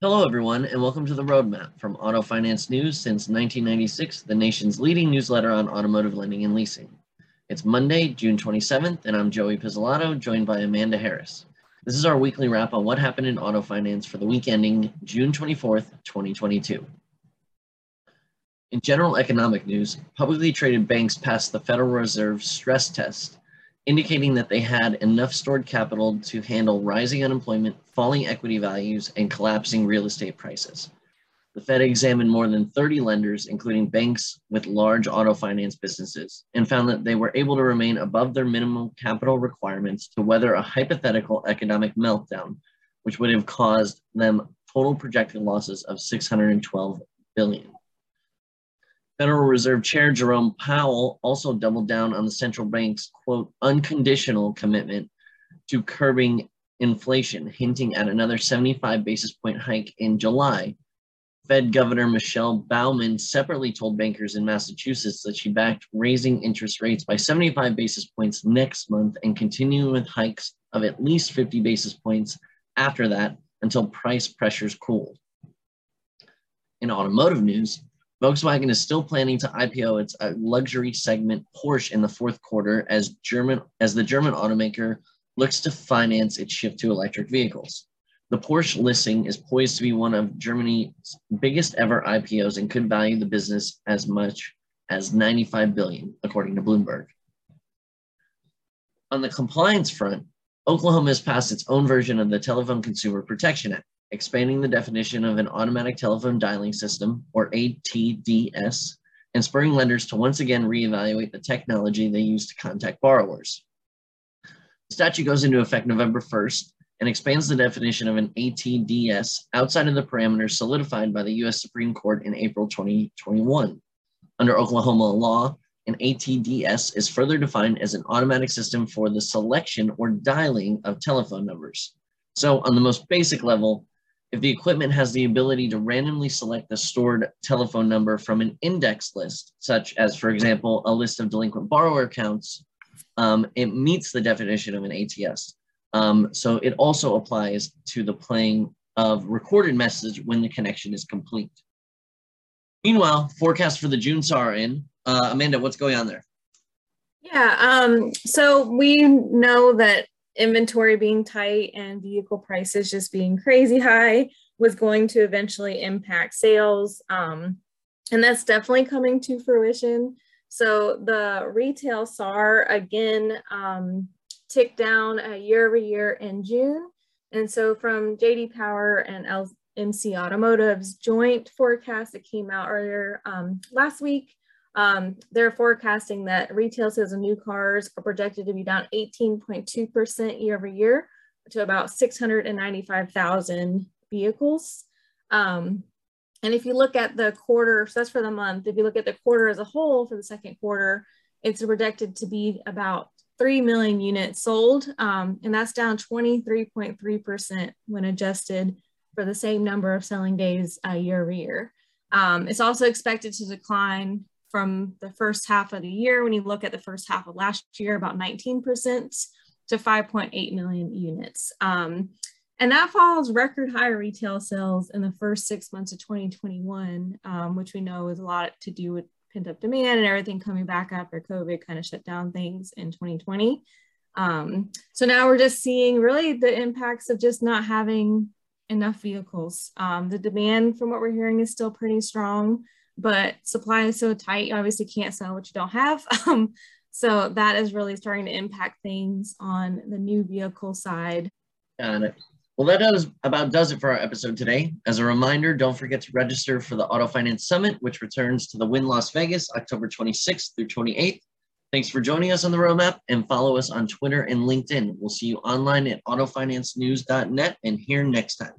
Hello, everyone, and welcome to the Roadmap from Auto Finance News since 1996, the nation's leading newsletter on automotive lending and leasing. It's Monday, June 27th, and I'm Joey Pizzolato, joined by Amanda Harris. This is our weekly wrap on what happened in auto finance for the week ending June 24th, 2022. In general economic news, publicly traded banks passed the Federal Reserve stress test indicating that they had enough stored capital to handle rising unemployment, falling equity values, and collapsing real estate prices. The Fed examined more than 30 lenders, including banks with large auto finance businesses, and found that they were able to remain above their minimum capital requirements to weather a hypothetical economic meltdown, which would have caused them total projected losses of 612 billion. Federal Reserve Chair Jerome Powell also doubled down on the central bank's quote unconditional commitment to curbing inflation, hinting at another 75 basis point hike in July. Fed Governor Michelle Bowman separately told bankers in Massachusetts that she backed raising interest rates by 75 basis points next month and continuing with hikes of at least 50 basis points after that until price pressures cooled. In automotive news, Volkswagen is still planning to IPO its uh, luxury segment Porsche in the fourth quarter as German as the German automaker looks to finance its shift to electric vehicles. The Porsche listing is poised to be one of Germany's biggest ever IPOs and could value the business as much as 95 billion, according to Bloomberg. On the compliance front, Oklahoma has passed its own version of the Telephone Consumer Protection Act expanding the definition of an automatic telephone dialing system, or ATDS, and spurring lenders to once again reevaluate the technology they use to contact borrowers. The statute goes into effect November 1st and expands the definition of an ATDS outside of the parameters solidified by the U.S. Supreme Court in April 2021. Under Oklahoma law, an ATDS is further defined as an automatic system for the selection or dialing of telephone numbers. So, on the most basic level, if the equipment has the ability to randomly select the stored telephone number from an index list, such as, for example, a list of delinquent borrower accounts, um, it meets the definition of an ATS. Um, so it also applies to the playing of recorded message when the connection is complete. Meanwhile, forecast for the June SAAR in. Uh, Amanda, what's going on there? Yeah, um, so we know that inventory being tight and vehicle prices just being crazy high was going to eventually impact sales. Um, and that's definitely coming to fruition. So the retail SAAR again um, ticked down a year over year in June. And so from JD Power and LMC Automotive's joint forecast that came out earlier um, last week, um, they're forecasting that retail sales of new cars are projected to be down 18.2% year over year to about 695,000 vehicles. Um, and if you look at the quarter, so that's for the month, if you look at the quarter as a whole for the second quarter, it's projected to be about 3 million units sold, um, and that's down 23.3% when adjusted for the same number of selling days uh, year over year. Um, it's also expected to decline from the first half of the year, when you look at the first half of last year, about 19% to 5.8 million units. Um, and that follows record high retail sales in the first six months of 2021, um, which we know is a lot to do with pent up demand and everything coming back after COVID kind of shut down things in 2020. Um, so now we're just seeing really the impacts of just not having enough vehicles. Um, the demand from what we're hearing is still pretty strong but supply is so tight, you obviously can't sell what you don't have. Um, so that is really starting to impact things on the new vehicle side. Got it. Well, that does about does it for our episode today. As a reminder, don't forget to register for the Auto Finance Summit, which returns to the Wynn Las Vegas October 26th through 28th. Thanks for joining us on the roadmap and follow us on Twitter and LinkedIn. We'll see you online at autofinancenews.net and here next time.